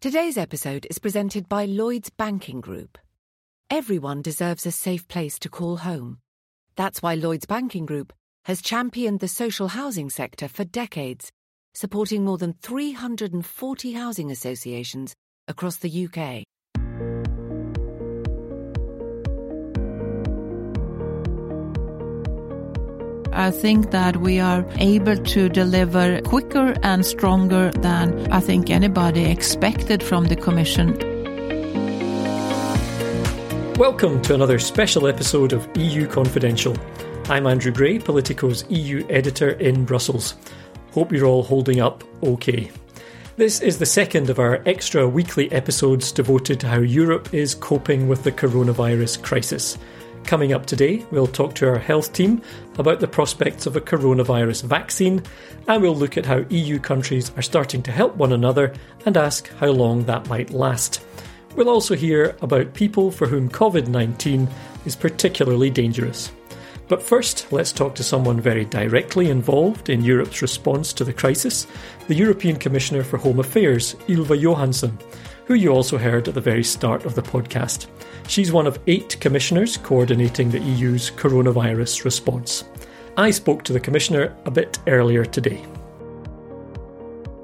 Today's episode is presented by Lloyds Banking Group. Everyone deserves a safe place to call home. That's why Lloyds Banking Group has championed the social housing sector for decades, supporting more than 340 housing associations across the UK. I think that we are able to deliver quicker and stronger than I think anybody expected from the Commission. Welcome to another special episode of EU Confidential. I'm Andrew Gray, Politico's EU editor in Brussels. Hope you're all holding up okay. This is the second of our extra weekly episodes devoted to how Europe is coping with the coronavirus crisis. Coming up today, we'll talk to our health team about the prospects of a coronavirus vaccine, and we'll look at how EU countries are starting to help one another and ask how long that might last. We'll also hear about people for whom COVID 19 is particularly dangerous. But first, let's talk to someone very directly involved in Europe's response to the crisis the European Commissioner for Home Affairs, Ylva Johansson, who you also heard at the very start of the podcast. She's one of eight commissioners coordinating the EU's coronavirus response. I spoke to the Commissioner a bit earlier today.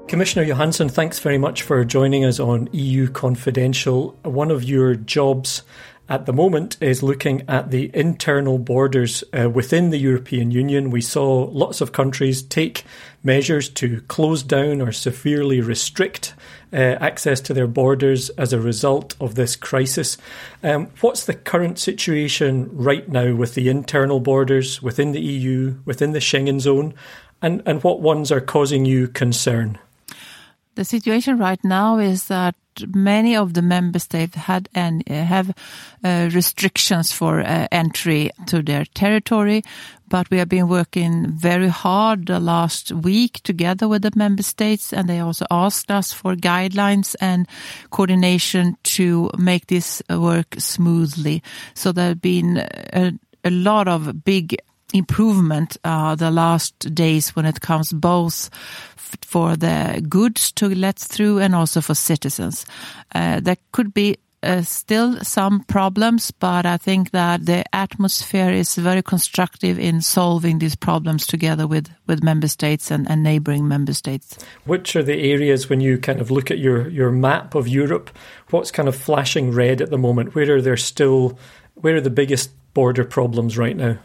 Commissioner Johansson, thanks very much for joining us on EU Confidential. One of your jobs at the moment is looking at the internal borders uh, within the European Union. We saw lots of countries take measures to close down or severely restrict access to their borders as a result of this crisis. Um, what's the current situation right now with the internal borders within the EU, within the Schengen zone, and, and what ones are causing you concern? The situation right now is that many of the member states had and have uh, restrictions for uh, entry to their territory, but we have been working very hard the last week together with the member states, and they also asked us for guidelines and coordination to make this work smoothly. So there have been a, a lot of big improvement uh, the last days when it comes both for the goods to let through and also for citizens. Uh, there could be uh, still some problems, but I think that the atmosphere is very constructive in solving these problems together with, with member states and, and neighbouring member states. Which are the areas when you kind of look at your, your map of Europe, what's kind of flashing red at the moment? Where are there still, where are the biggest border problems right now?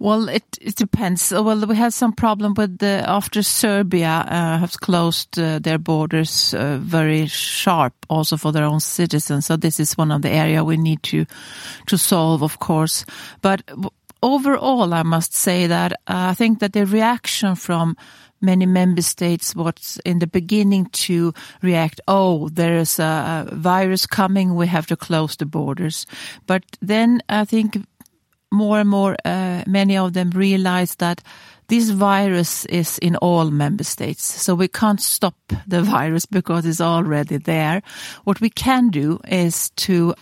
Well, it, it depends. Well, we had some problem with the after Serbia uh, has closed uh, their borders uh, very sharp, also for their own citizens. So this is one of the area we need to to solve, of course. But overall, I must say that uh, I think that the reaction from many member states was in the beginning to react, oh, there is a virus coming, we have to close the borders. But then I think more and more, uh, many of them realize that this virus is in all member states. So we can't stop the virus because it's already there. What we can do is to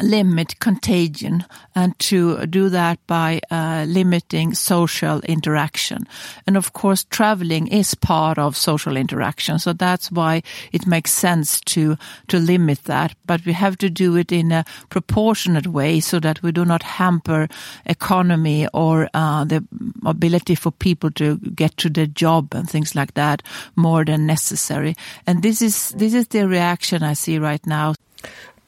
limit contagion and to do that by uh, limiting social interaction. And of course, traveling is part of social interaction. So that's why it makes sense to, to limit that. But we have to do it in a proportionate way so that we do not hamper economy or uh, the ability for people to get to their job and things like that more than necessary. And this is, this is the reaction I see right now.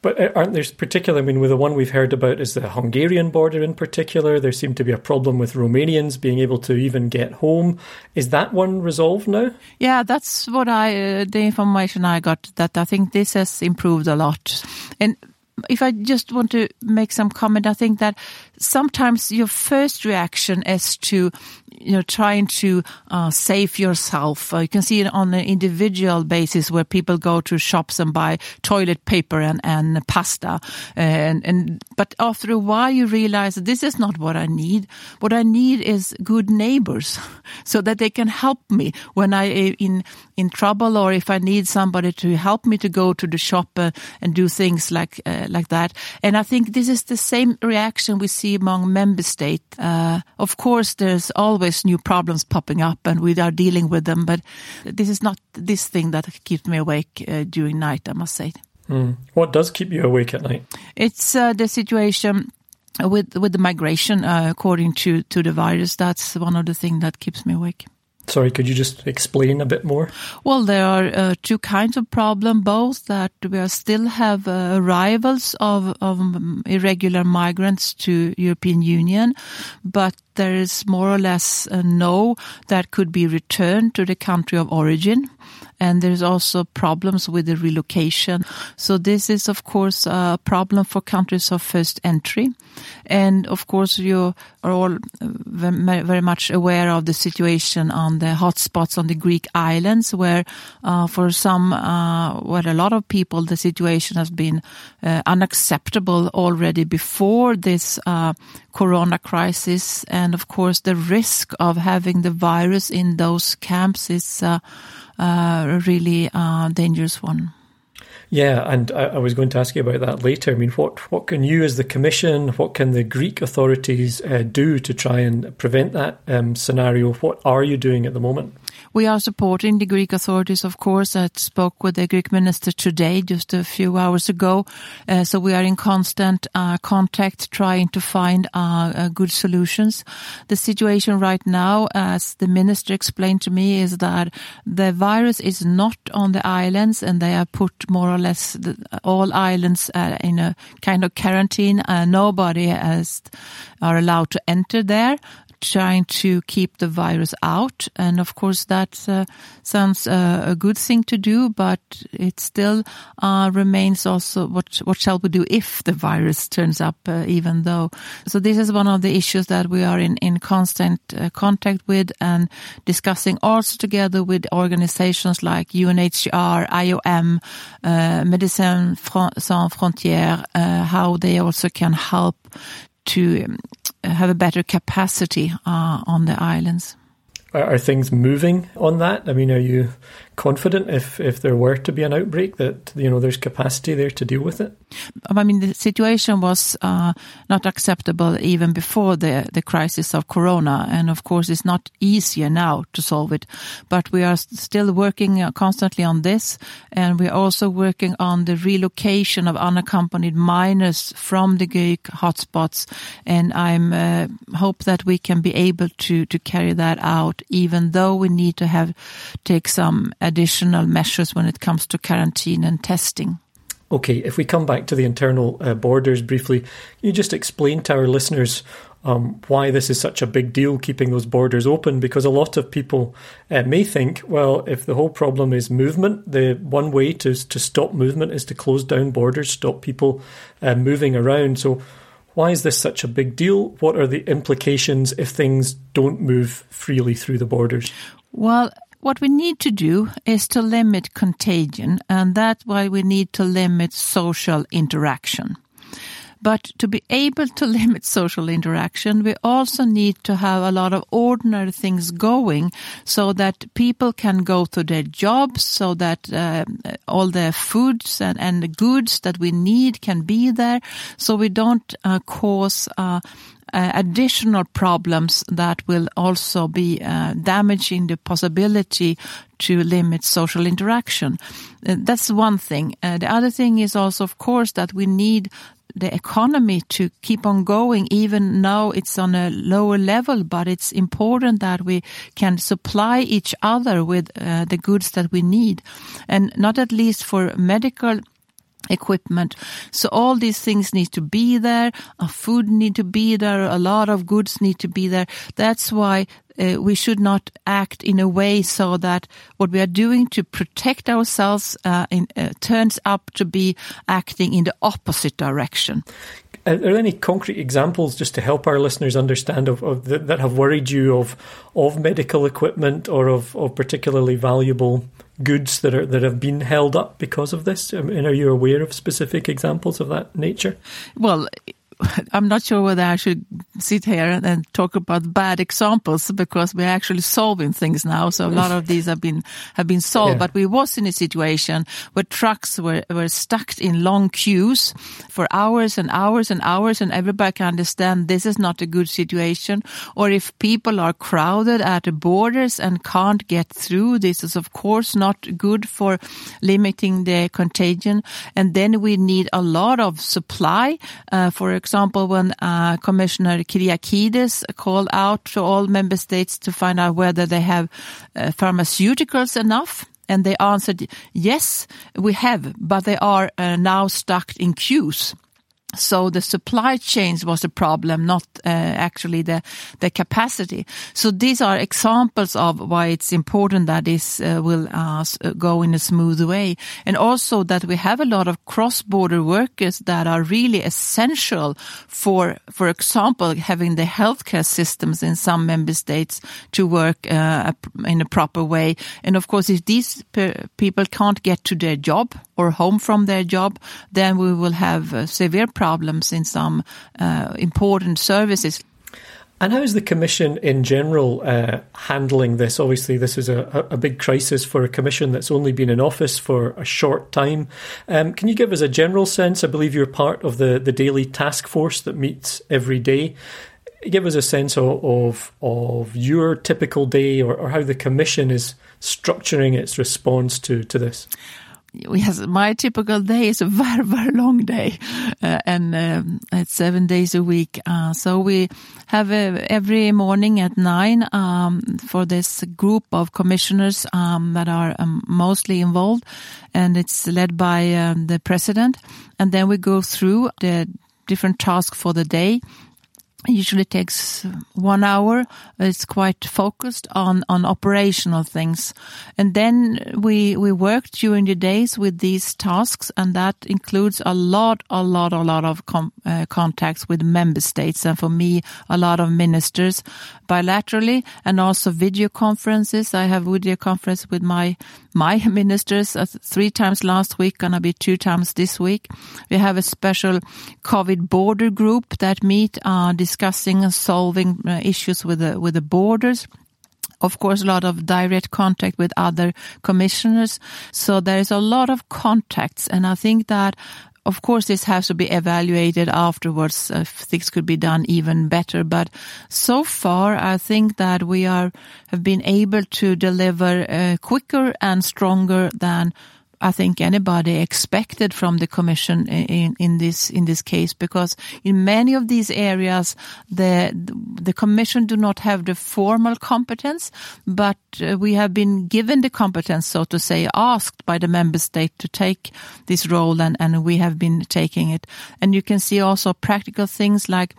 But uh, aren't there particular? I mean, with the one we've heard about is the Hungarian border in particular. There seemed to be a problem with Romanians being able to even get home. Is that one resolved now? Yeah, that's what I uh, the information I got. That I think this has improved a lot. And if I just want to make some comment, I think that sometimes your first reaction is to you know, trying to uh, save yourself. Uh, you can see it on an individual basis where people go to shops and buy toilet paper and, and pasta. And, and, but after a while, you realize that this is not what I need. What I need is good neighbors so that they can help me when I in, in trouble or if I need somebody to help me to go to the shop uh, and do things like, uh, like that. And I think this is the same reaction we see among member states. Uh, of course, there's always new problems popping up and we are dealing with them, but this is not this thing that keeps me awake uh, during night, I must say. Mm. What does keep you awake at night? It's uh, the situation with with the migration, uh, according to to the virus. That's one of the things that keeps me awake. Sorry, could you just explain a bit more? Well, there are uh, two kinds of problem. Both that we are still have uh, arrivals of, of irregular migrants to European Union, but there is more or less a no that could be returned to the country of origin. And there's also problems with the relocation. So this is, of course, a problem for countries of first entry. And of course, you are all very much aware of the situation on the hotspots on the Greek islands, where uh, for some, uh, where a lot of people, the situation has been uh, unacceptable already before this uh, corona crisis. And of course, the risk of having the virus in those camps is uh, really uh, dangerous one. Yeah, and I, I, was going to ask you about that later. I mean, what what can you, as the Commission, what can the Greek authorities uh, do to try and prevent that um, scenario? What are you doing at the moment? We are supporting the Greek authorities, of course. I spoke with the Greek minister today, just a few hours ago. Uh, so we are in constant uh, contact, trying to find uh, uh good solutions. The situation right now, as the minister explained to me, is that the virus is not on the islands, and they have put more or less the, all islands are in a kind of quarantine. Uh, nobody has are allowed to enter there trying to keep the virus out. And of course, that uh, sounds uh, a good thing to do, but it still uh, remains also what what shall we do if the virus turns up, uh, even though. So this is one of the issues that we are in in constant uh, contact with and discussing also together with organizations like UNHCR, IOM, uh, Médecins Sans Frontières, how they also can help to um, have a better capacity uh, on the islands. Are, are, things moving on that? I mean, are you confident if if there were to be an outbreak that you know there's capacity there to deal with it? I mean, the situation was uh, not acceptable even before the the crisis of Corona, and of course, it's not easier now to solve it. But we are still working uh, constantly on this, and we're also working on the relocation of unaccompanied minors from the Greek hotspots. And I'm uh, hope that we can be able to to carry that out, even though we need to have take some additional measures when it comes to quarantine and testing. Okay, if we come back to the internal uh, borders briefly, can you just explain to our listeners um, why this is such a big deal, keeping those borders open? Because a lot of people uh, may think, well, if the whole problem is movement, the one way to to stop movement is to close down borders, stop people uh, moving around. So, why is this such a big deal? What are the implications if things don't move freely through the borders? Well, what we need to do is to limit contagion, and that's why we need to limit social interaction. But to be able to limit social interaction, we also need to have a lot of ordinary things going so that people can go to their jobs, so that uh, all the foods and, and the goods that we need can be there, so we don't uh, cause uh, additional problems that will also be uh, damaging the possibility to limit social interaction. Uh, that's one thing. Uh, the other thing is also, of course, that we need the economy to keep on going, even now it's on a lower level, but it's important that we can supply each other with uh, the goods that we need. And not at least for medical equipment. So all these things need to be there. Our food need to be there. A lot of goods need to be there. That's why uh, we should not act in a way so that what we are doing to protect ourselves uh, in, uh, turns up to be acting in the opposite direction. Are there any concrete examples just to help our listeners understand of, of that have worried you of of medical equipment or of, of particularly valuable goods that are that have been held up because of this? Um, I mean, are you aware of specific examples of that nature? Well, I'm not sure whether I should sit here and talk about bad examples because we're actually solving things now. So a lot of these have been have been solved. Yeah. But we was in a situation where trucks were were stuck in long queues for hours and hours and hours, and everybody can understand this is not a good situation. Or if people are crowded at the borders and can't get through, this is of course not good for limiting the contagion. And then we need a lot of supply. Uh, for example example, when uh, Commissioner Kyriakides called out to all member states to find out whether they have uh, pharmaceuticals enough. And they answered, yes, we have, but they are uh, now stuck in queues. So the supply chains was a problem, not uh, actually the the capacity. So these are examples of why it's important that this uh, will uh, uh, go in a smooth way, and also that we have a lot of cross-border workers that are really essential for, for example, having the healthcare systems in some member states to work uh, in a proper way. And of course, if these people can't get to their job or home from their job, then we will have uh, severe problems in some uh, important services. And how is the Commission in general uh, handling this? Obviously, this is a, a, big crisis for a Commission that's only been in office for a short time. Um, can you give us a general sense? I believe you're part of the, the daily task force that meets every day. Give us a sense of, of, of your typical day or, or how the Commission is structuring its response to, to this has my typical day is a very very long day uh, and um, it's seven days a week. Uh, so we have uh, every morning at nine um, for this group of commissioners um, that are um, mostly involved and it's led by um, the president. And then we go through the different tasks for the day usually takes one hour. It's quite focused on, on operational things. And then we, we work during the days with these tasks and that includes a lot, a lot, a lot of com, uh, contacts with member states. And for me, a lot of ministers bilaterally and also video conferences. I have video conference with my, my ministers uh, three times last week, gonna be two times this week. We have a special COVID border group that meet, uh, discussing and solving uh, issues with the, with the borders of course, a lot of direct contact with other commissioners. So there is a lot of contacts. And I think that of course, this has to be evaluated afterwards if things could be done even better. But so far, I think that we are have been able to deliver uh, quicker and stronger than I think anybody expected from the Commission in, in this in this case, because in many of these areas, the the Commission do not have the formal competence, but uh, we have been given the competence, so to say, asked by the member state to take this role, and, and we have been taking it. And you can see also practical things like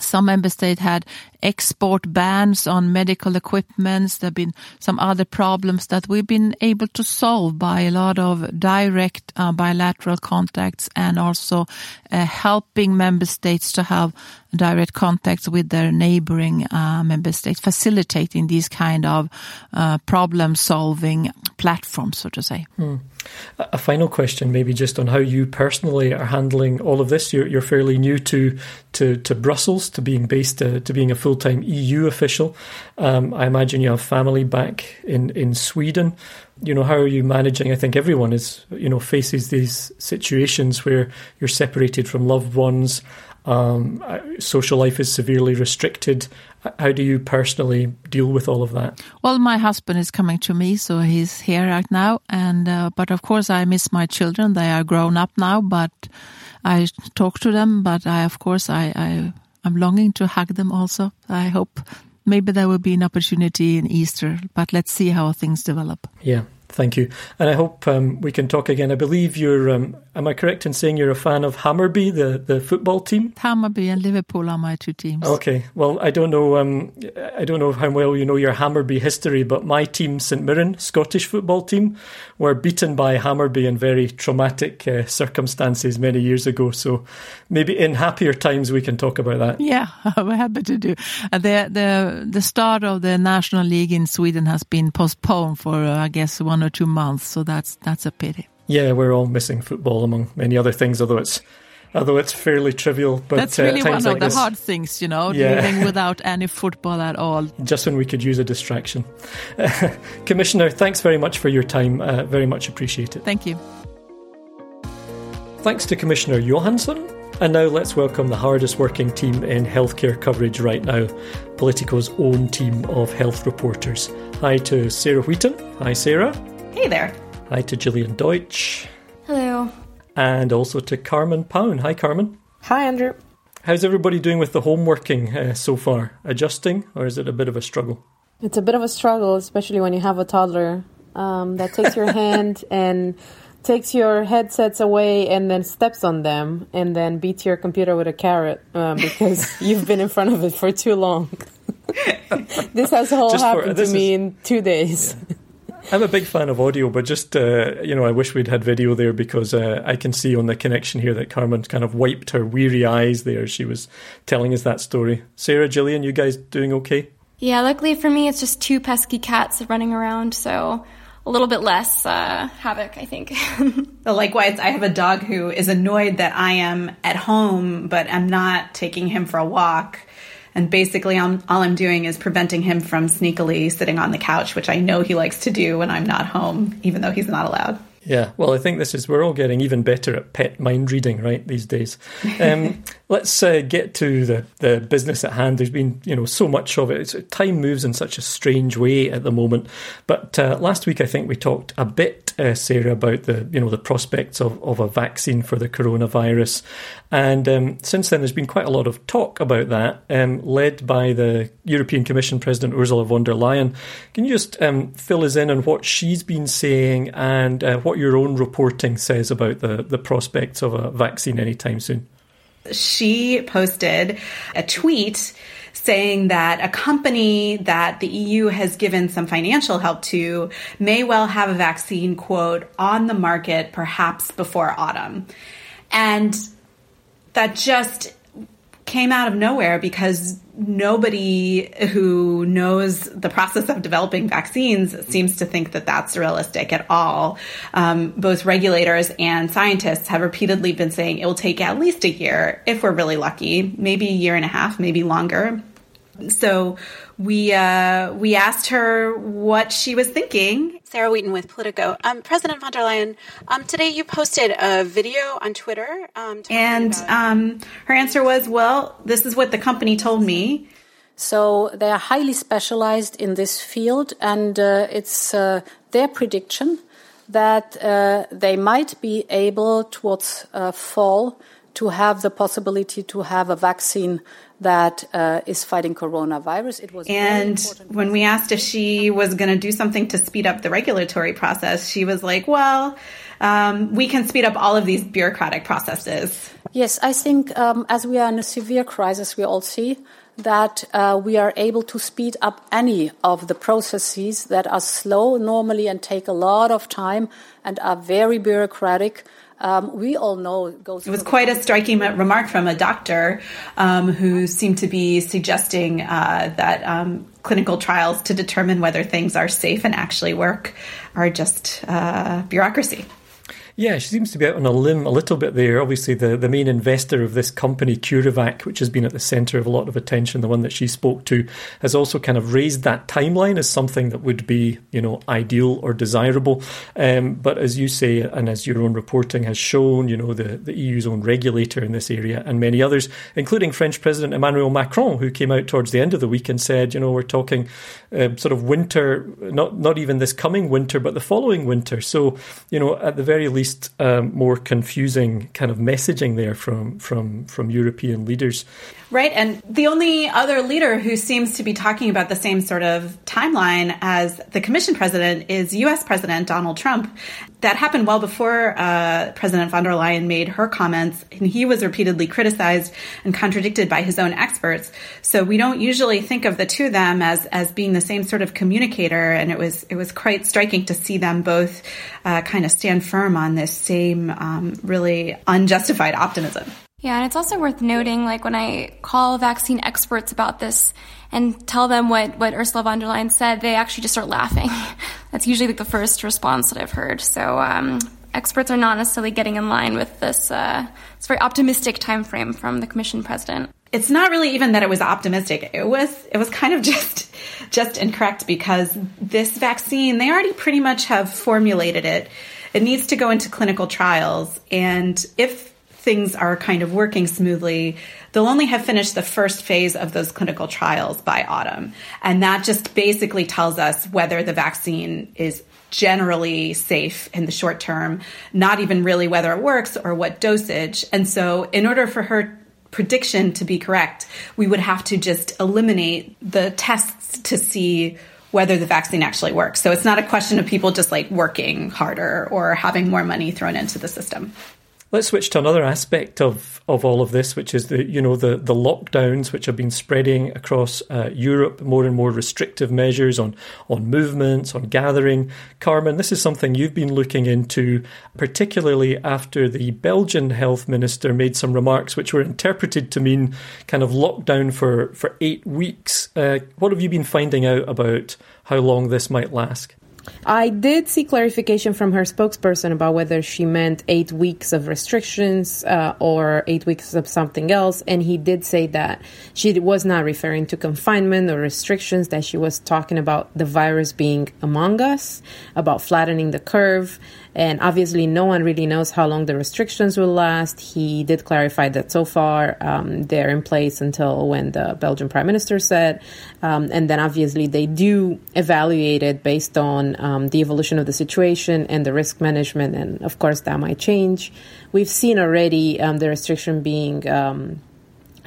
some member states had export bans on medical equipment. There have been some other problems that we've been able to solve by a lot of direct uh, bilateral contacts and also uh, helping member states to have direct contacts with their neighboring uh, member states, facilitating these kind of uh, problem solving platforms, so to say. Hmm. A final question, maybe just on how you personally are handling all of this. You're, you're fairly new to, to, to Brussels, to being based, uh, to being a full time EU official. Um, I imagine you have family back in, in Sweden. You know, how are you managing? I think everyone is, you know, faces these situations where you're separated from loved ones um, social life is severely restricted. How do you personally deal with all of that? Well, my husband is coming to me, so he's here right now. And uh, but of course, I miss my children. They are grown up now, but I talk to them. But I, of course, I, I I'm longing to hug them. Also, I hope maybe there will be an opportunity in Easter. But let's see how things develop. Yeah. Thank you. And I hope um, we can talk again. I believe you're um, am I correct in saying you're a fan of Hammarby, the, the football team? Hammarby and Liverpool are my two teams. Okay, well, I don't know. Um, I don't know how well you know your Hammarby history, but my team, St Mirren, Scottish football team, were beaten by Hammarby in very traumatic uh, circumstances many years ago. So maybe in happier times we can talk about that. Yeah, we're happy to do. Uh, the the the start of the national league in Sweden has been postponed for uh, I guess one or two months, so that's that's a pity. Yeah, we're all missing football among many other things, although it's although it's fairly trivial. But that's really uh, one of like the this, hard things, you know, Yeah. living without any football at all. Just when we could use a distraction. Commissioner, thanks very much for your time. Uh, very much appreciate it. Thank you. Thanks to Commissioner Johansson. And now let's welcome the hardest working team in healthcare coverage right now, Politico's own team of health reporters. Hi to Sarah Wheaton. Hi, Sarah. Hey there. Hi to Jillian Deutsch. Hello. And also to Carmen Paun. Hi, Carmen. Hi, Andrew. How's everybody doing with the home working uh, so far? Adjusting, or is it a bit of a struggle? It's a bit of a struggle, especially when you have a toddler um, that takes your hand and takes your headsets away and then steps on them and then beats your computer with a carrot uh, because you've been in front of it for too long. this has all Just for- happened to me is- in two days. I'm a big fan of audio, but just uh, you know, I wish we'd had video there because uh, I can see on the connection here that Carmen kind of wiped her weary eyes there. She was telling us that story. Sarah, Jillian, you guys doing okay? Yeah, luckily for me, it's just two pesky cats running around, so a little bit less uh, havoc, I think. Likewise, I have a dog who is annoyed that I am at home, but I'm not taking him for a walk. And basically, I'm, all I'm doing is preventing him from sneakily sitting on the couch, which I know he likes to do when I'm not home, even though he's not allowed. Yeah, well, I think this is we're all getting even better at pet mind reading, right? These days. Um, let's uh, get to the the business at hand. There's been you know so much of it. It's, time moves in such a strange way at the moment. But uh, last week, I think we talked a bit, uh, Sarah, about the you know the prospects of, of a vaccine for the coronavirus, and um, since then there's been quite a lot of talk about that, um, led by the European Commission President Ursula von der Leyen. Can you just um, fill us in on what she's been saying and uh, what your own reporting says about the, the prospects of a vaccine anytime soon? She posted a tweet saying that a company that the EU has given some financial help to may well have a vaccine, quote, on the market perhaps before autumn. And that just came out of nowhere because nobody who knows the process of developing vaccines seems to think that that's realistic at all. Um, both regulators and scientists have repeatedly been saying it will take at least a year if we're really lucky, maybe a year and a half, maybe longer. So we uh, we asked her what she was thinking. Sarah Wheaton with Politico. Um, President von der Leyen, um, today you posted a video on Twitter. Um, And about- um, her answer was, "Well, this is what the company told me." So they are highly specialized in this field, and uh, it's uh, their prediction that uh, they might be able towards uh, fall to have the possibility to have a vaccine that uh, is fighting coronavirus. It was And when we asked if she was going to do something to speed up the regulatory process, she was like, "Well, um, we can speed up all of these bureaucratic processes." Yes, I think um, as we are in a severe crisis, we all see that uh, we are able to speed up any of the processes that are slow normally and take a lot of time and are very bureaucratic. Um, we all know it goes. It was quite a striking remark from a doctor um, who seemed to be suggesting uh, that um, clinical trials to determine whether things are safe and actually work are just uh, bureaucracy. Yeah, she seems to be out on a limb a little bit there. Obviously, the, the main investor of this company, CureVac, which has been at the centre of a lot of attention, the one that she spoke to, has also kind of raised that timeline as something that would be, you know, ideal or desirable. Um, but as you say, and as your own reporting has shown, you know, the, the EU's own regulator in this area and many others, including French President Emmanuel Macron, who came out towards the end of the week and said, you know, we're talking uh, sort of winter, not not even this coming winter, but the following winter. So, you know, at the very least least um, more confusing kind of messaging there from from from European leaders. Right. And the only other leader who seems to be talking about the same sort of timeline as the Commission president is US President Donald Trump. That happened well before uh, President von der Leyen made her comments, and he was repeatedly criticized and contradicted by his own experts. So we don't usually think of the two of them as, as being the same sort of communicator, and it was it was quite striking to see them both uh, kind of stand firm on this same um, really unjustified optimism. Yeah, and it's also worth noting, like when I call vaccine experts about this and tell them what, what Ursula von der Leyen said, they actually just start laughing. That's usually like the first response that I've heard. So um, experts are not necessarily getting in line with this, uh, very optimistic time frame from the Commission president. It's not really even that it was optimistic. It was it was kind of just just incorrect because this vaccine they already pretty much have formulated it. It needs to go into clinical trials, and if things are kind of working smoothly, they'll only have finished the first phase of those clinical trials by autumn. And that just basically tells us whether the vaccine is generally safe in the short term, not even really whether it works or what dosage. And so, in order for her prediction to be correct, we would have to just eliminate the tests to see whether the vaccine actually works. So it's not a question of people just like working harder or having more money thrown into the system. Let's switch to another aspect of, of all of this, which is the you know the, the lockdowns which have been spreading across uh, Europe, more and more restrictive measures on on movements, on gathering. Carmen, this is something you've been looking into, particularly after the Belgian health minister made some remarks which were interpreted to mean kind of lockdown for for eight weeks. Uh, what have you been finding out about how long this might last? I did see clarification from her spokesperson about whether she meant eight weeks of restrictions uh, or eight weeks of something else. And he did say that she was not referring to confinement or restrictions, that she was talking about the virus being among us, about flattening the curve. And obviously, no one really knows how long the restrictions will last. He did clarify that so far um, they're in place until when the Belgian prime minister said. Um, and then obviously, they do evaluate it based on um, the evolution of the situation and the risk management. And of course, that might change. We've seen already um, the restriction being um,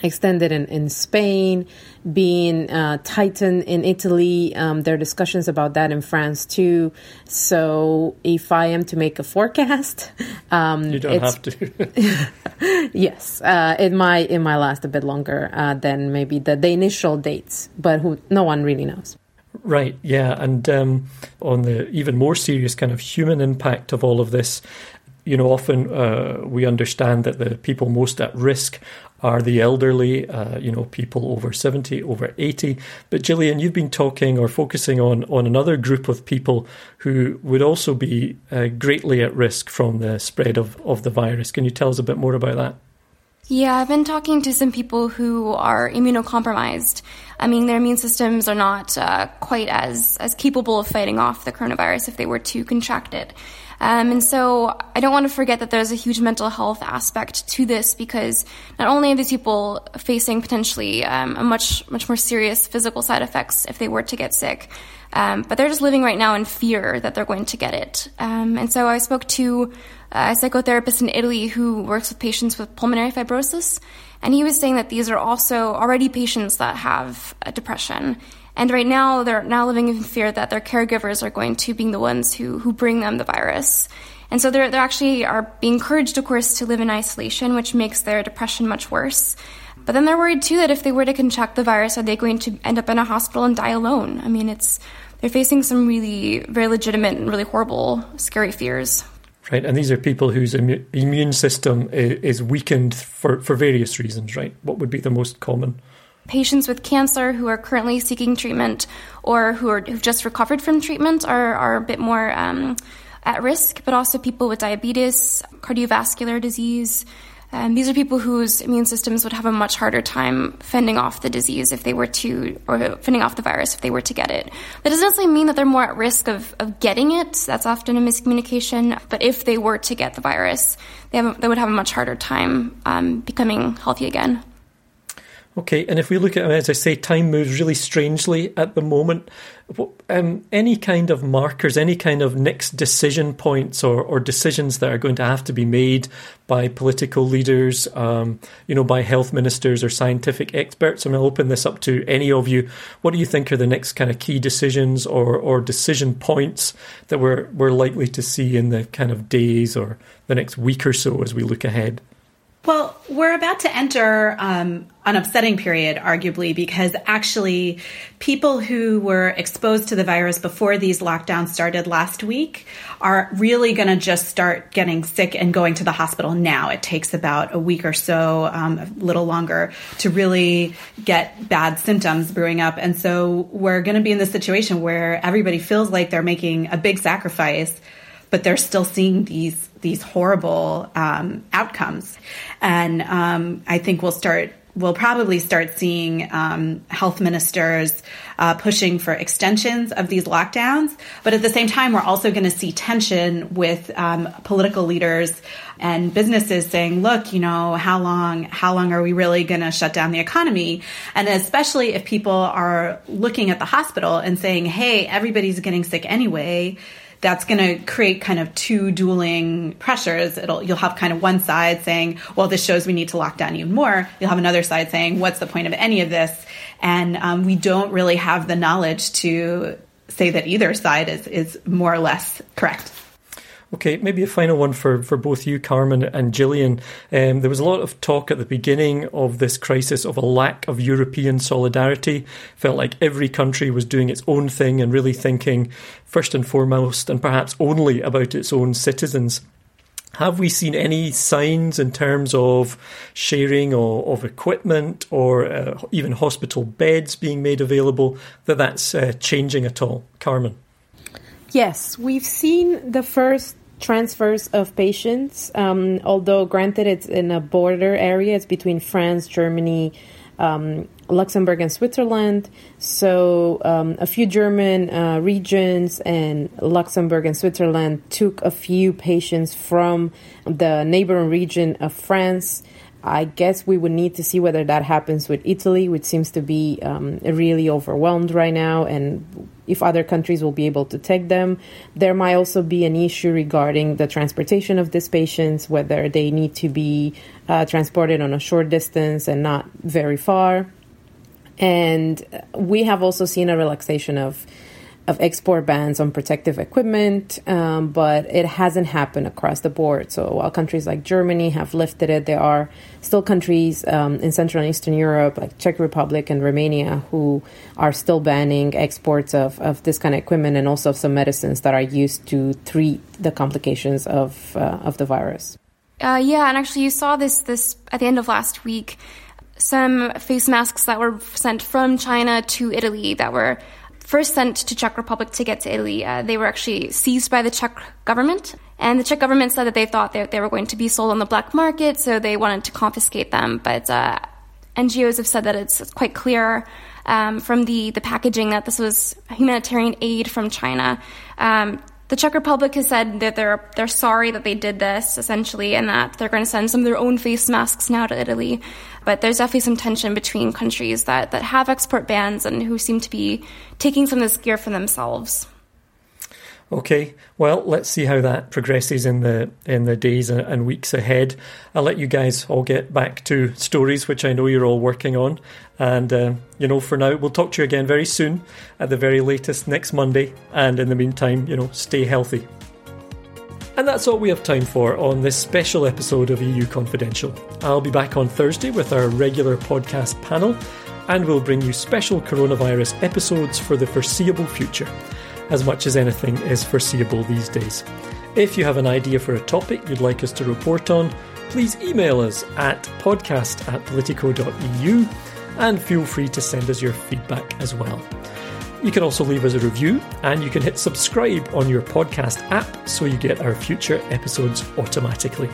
extended in, in Spain, being uh, tightened in Italy. Um, there are discussions about that in France too. So if I am to make a forecast, um, you don't have to. yes, uh, it might it might last a bit longer uh, than maybe the, the initial dates, but who no one really knows. Right, yeah, and um, on the even more serious kind of human impact of all of this, you know, often uh, we understand that the people most at risk are the elderly, uh, you know, people over 70, over 80. But Jillian, you've been talking or focusing on, on another group of people who would also be uh, greatly at risk from the spread of, of the virus. Can you tell us a bit more about that? Yeah, I've been talking to some people who are immunocompromised. I mean, their immune systems are not uh, quite as, as capable of fighting off the coronavirus if they were to contract it. Um, and so I don't want to forget that there's a huge mental health aspect to this because not only are these people facing potentially um, a much, much more serious physical side effects if they were to get sick, um, but they're just living right now in fear that they're going to get it. Um, and so I spoke to a psychotherapist in Italy who works with patients with pulmonary fibrosis. And he was saying that these are also already patients that have depression. And right now, they're now living in fear that their caregivers are going to be the ones who, who bring them the virus. And so they're, they're actually are being encouraged, of course, to live in isolation, which makes their depression much worse. But then they're worried too that if they were to contract the virus, are they going to end up in a hospital and die alone? I mean, it's they're facing some really very legitimate and really horrible, scary fears. Right, and these are people whose immu- immune system is weakened for, for various reasons, right? What would be the most common? patients with cancer who are currently seeking treatment or who are who've just recovered from treatment are, are a bit more um, at risk, but also people with diabetes, cardiovascular disease. Um, these are people whose immune systems would have a much harder time fending off the disease if they were to, or fending off the virus if they were to get it. That doesn't necessarily mean that they're more at risk of, of getting it. That's often a miscommunication. But if they were to get the virus, they, have, they would have a much harder time um, becoming healthy again. Okay, and if we look at, as I say, time moves really strangely at the moment. Um, any kind of markers, any kind of next decision points or, or, decisions that are going to have to be made by political leaders, um, you know, by health ministers or scientific experts. I'm going to open this up to any of you. What do you think are the next kind of key decisions or, or decision points that we're we're likely to see in the kind of days or the next week or so as we look ahead? Well, we're about to enter um, an upsetting period, arguably, because actually, people who were exposed to the virus before these lockdowns started last week are really going to just start getting sick and going to the hospital now. It takes about a week or so, um, a little longer, to really get bad symptoms brewing up. And so, we're going to be in this situation where everybody feels like they're making a big sacrifice but they're still seeing these these horrible um, outcomes. And um, I think we'll start we'll probably start seeing um, health ministers uh, pushing for extensions of these lockdowns. But at the same time, we're also going to see tension with um, political leaders and businesses saying, "Look, you know, how long? How long are we really going to shut down the economy?" And especially if people are looking at the hospital and saying, "Hey, everybody's getting sick anyway." That's going to create kind of two dueling pressures. It'll you'll have kind of one side saying, "Well, this shows we need to lock down even more." You'll have another side saying, "What's the point of any of this?" And um, we don't really have the knowledge to say that either side is is more or less correct. Okay, maybe a final one for, for both you, Carmen and Jillian. Um, there was a lot of talk at the beginning of this crisis of a lack of European solidarity. Felt like every country was doing its own thing and really thinking first and foremost and perhaps only about its own citizens. Have we seen any signs in terms of sharing of, of equipment or uh, even hospital beds being made available that that's uh, changing at all? Carmen. Yes, we've seen the first transfers of patients, um, although granted it's in a border area, it's between France, Germany, um, Luxembourg, and Switzerland. So um, a few German uh, regions and Luxembourg and Switzerland took a few patients from the neighboring region of France. I guess we would need to see whether that happens with Italy, which seems to be um, really overwhelmed right now, and if other countries will be able to take them. There might also be an issue regarding the transportation of these patients, whether they need to be uh, transported on a short distance and not very far. And we have also seen a relaxation of of export bans on protective equipment, um, but it hasn't happened across the board. So while countries like Germany have lifted it, there are still countries um, in Central and Eastern Europe, like Czech Republic and Romania, who are still banning exports of, of this kind of equipment and also of some medicines that are used to treat the complications of uh, of the virus. Uh, yeah, and actually, you saw this this at the end of last week. Some face masks that were sent from China to Italy that were first sent to Czech Republic to get to Italy, uh, they were actually seized by the Czech government. And the Czech government said that they thought they, they were going to be sold on the black market, so they wanted to confiscate them. But uh, NGOs have said that it's, it's quite clear um, from the, the packaging that this was humanitarian aid from China. Um, the Czech Republic has said that they're they're sorry that they did this essentially, and that they're going to send some of their own face masks now to Italy. But there's definitely some tension between countries that that have export bans and who seem to be taking some of this gear for themselves. Okay, well, let's see how that progresses in the in the days and weeks ahead. I'll let you guys all get back to stories, which I know you're all working on. And uh, you know, for now, we'll talk to you again very soon, at the very latest next Monday. And in the meantime, you know, stay healthy. And that's all we have time for on this special episode of EU Confidential. I'll be back on Thursday with our regular podcast panel, and we'll bring you special coronavirus episodes for the foreseeable future as much as anything is foreseeable these days. If you have an idea for a topic you'd like us to report on, please email us at podcast at politico.eu and feel free to send us your feedback as well. You can also leave us a review and you can hit subscribe on your podcast app so you get our future episodes automatically.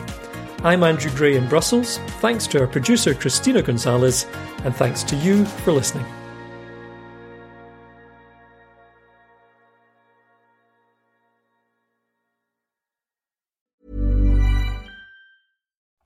I'm Andrew Gray in Brussels. Thanks to our producer Christina Gonzalez, and thanks to you for listening.